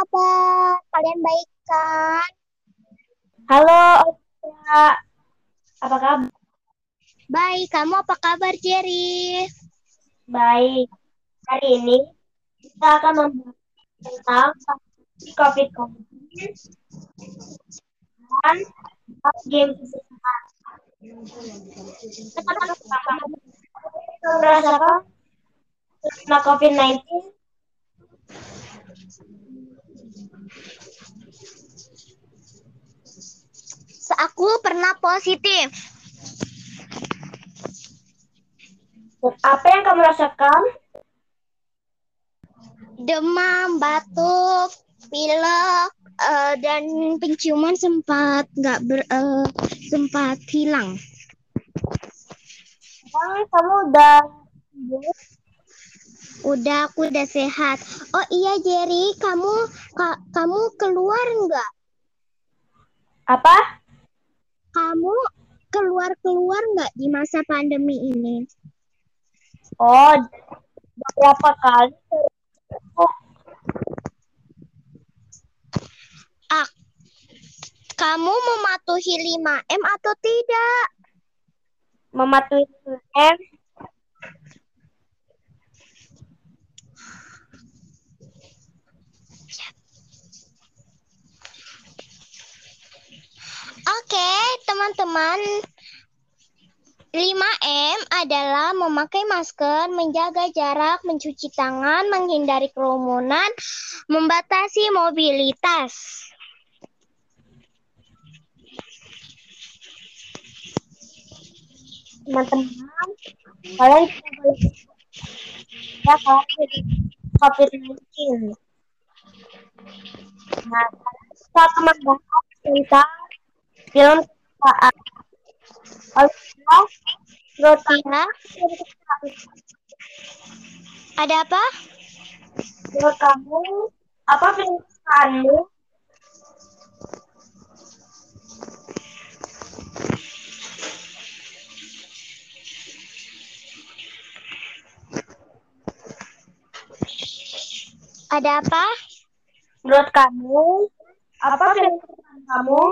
kabar? Kalian baik kan? Halo, Olivia. Apa kabar? Baik, kamu apa kabar, Jerry? Baik. Hari ini kita akan membahas tentang COVID-19 dan game kesehatan. Kita merasakan kena COVID-19 Aku pernah positif. Apa yang kamu rasakan? Demam, batuk, pilek, eh, dan penciuman sempat nggak ber, eh, sempat hilang. Sekarang kamu udah? Udah, aku udah sehat. Oh iya, Jerry, kamu ka- kamu keluar nggak? Apa? Kamu keluar-keluar nggak di masa pandemi ini? Oh, beberapa kali. Oh, Ah, kamu mematuhi 5M atau tidak? mematuhi M. Oke, teman-teman. 5M adalah memakai masker, menjaga jarak, mencuci tangan, menghindari kerumunan, membatasi mobilitas. teman-teman kalian bisa ya COVID-19 nah kita akan membahas tentang film kesukaan Olivia Ya, ada apa? menurut kamu apa film kesukaanmu Ada apa? menurut kamu apa film kesukaan kamu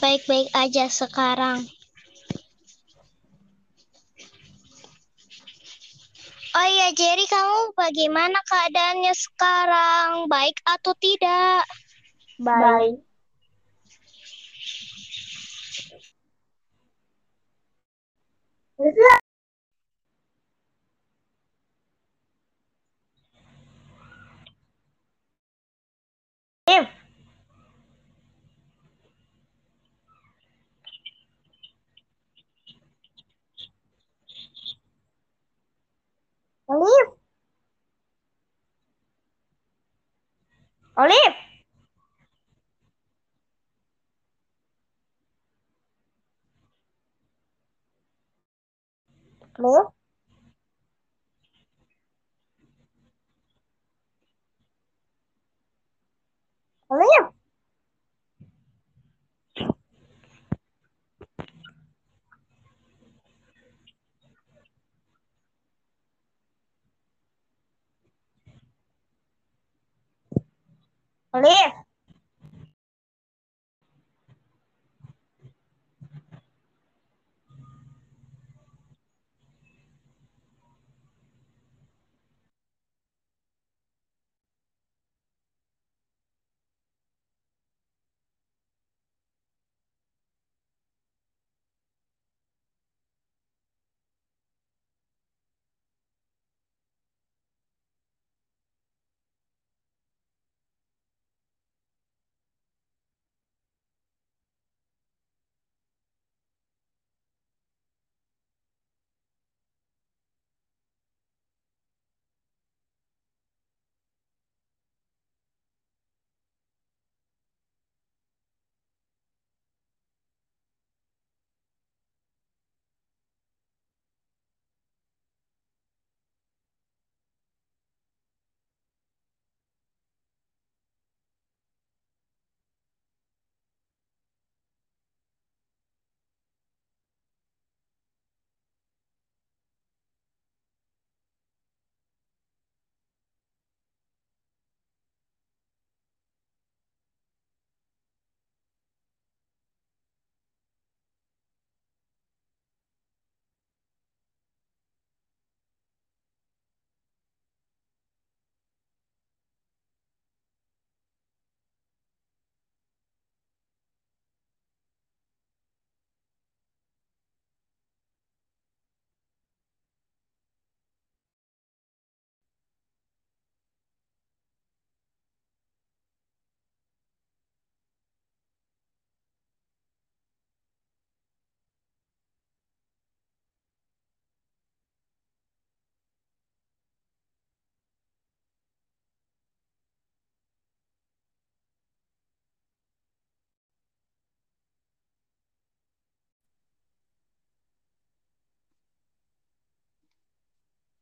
Baik-baik aja sekarang. Oh iya, Jerry, kamu bagaimana keadaannya sekarang? Baik atau tidak? baik If Olive Olive. Olive Olive Olive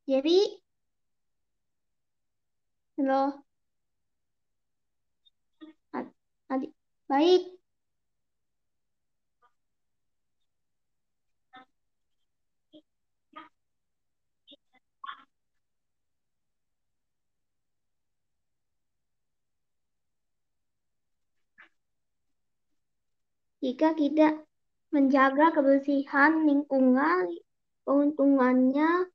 Jerry? Halo? Adik, baik. Jika kita menjaga kebersihan lingkungan, keuntungannya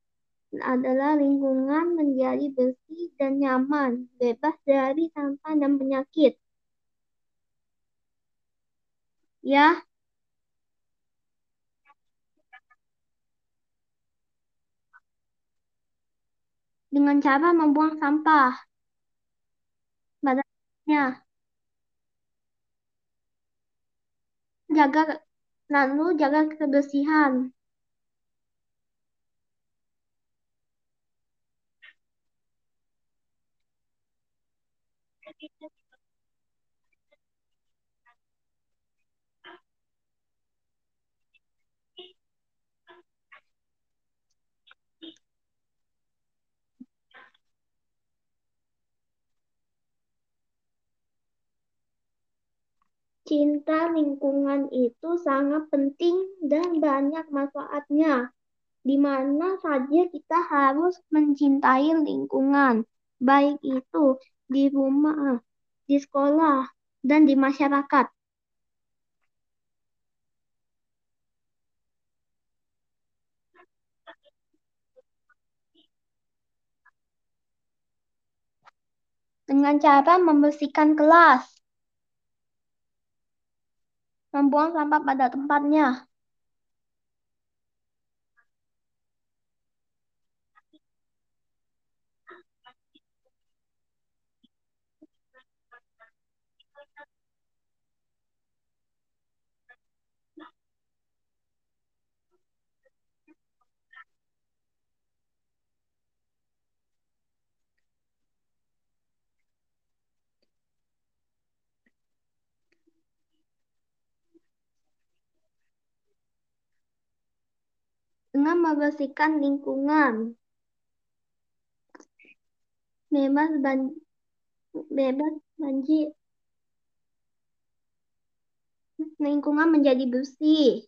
adalah lingkungan menjadi bersih dan nyaman, bebas dari sampah dan penyakit. Ya, dengan cara membuang sampah. Badannya. Jaga lalu jaga kebersihan. Cinta lingkungan itu sangat penting dan banyak manfaatnya. Di mana saja kita harus mencintai lingkungan, baik itu di rumah, di sekolah, dan di masyarakat. Dengan cara membersihkan kelas, membuang sampah pada tempatnya. Dengan membersihkan lingkungan. Bebas ban bebas banjir. Lingkungan menjadi bersih.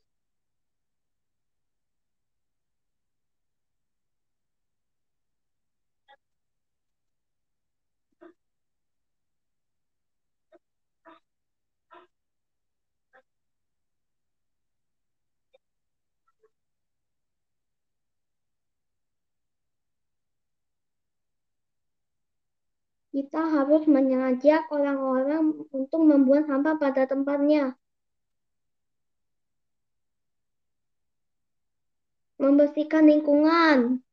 Kita harus mengajak orang-orang untuk membuang sampah pada tempatnya. Membersihkan lingkungan.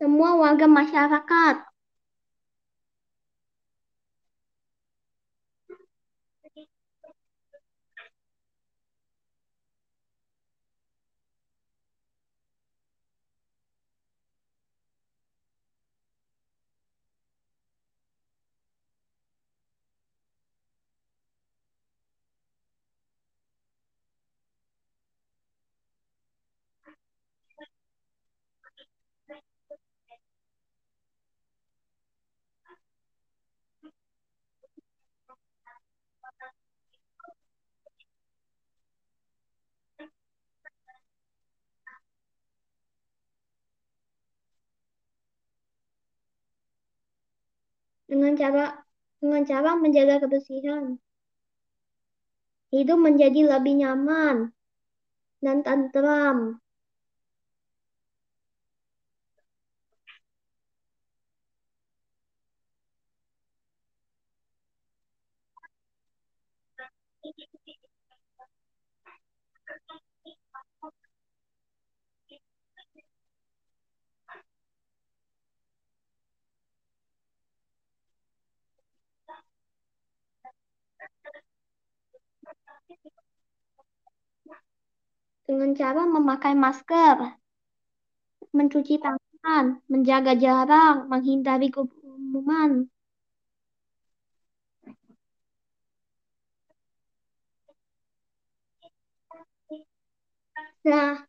Semua warga masyarakat dengan cara dengan cara menjaga kebersihan. Hidup menjadi lebih nyaman dan tentram. dengan cara memakai masker, mencuci tangan, menjaga jarak, menghindari kerumunan. Nah,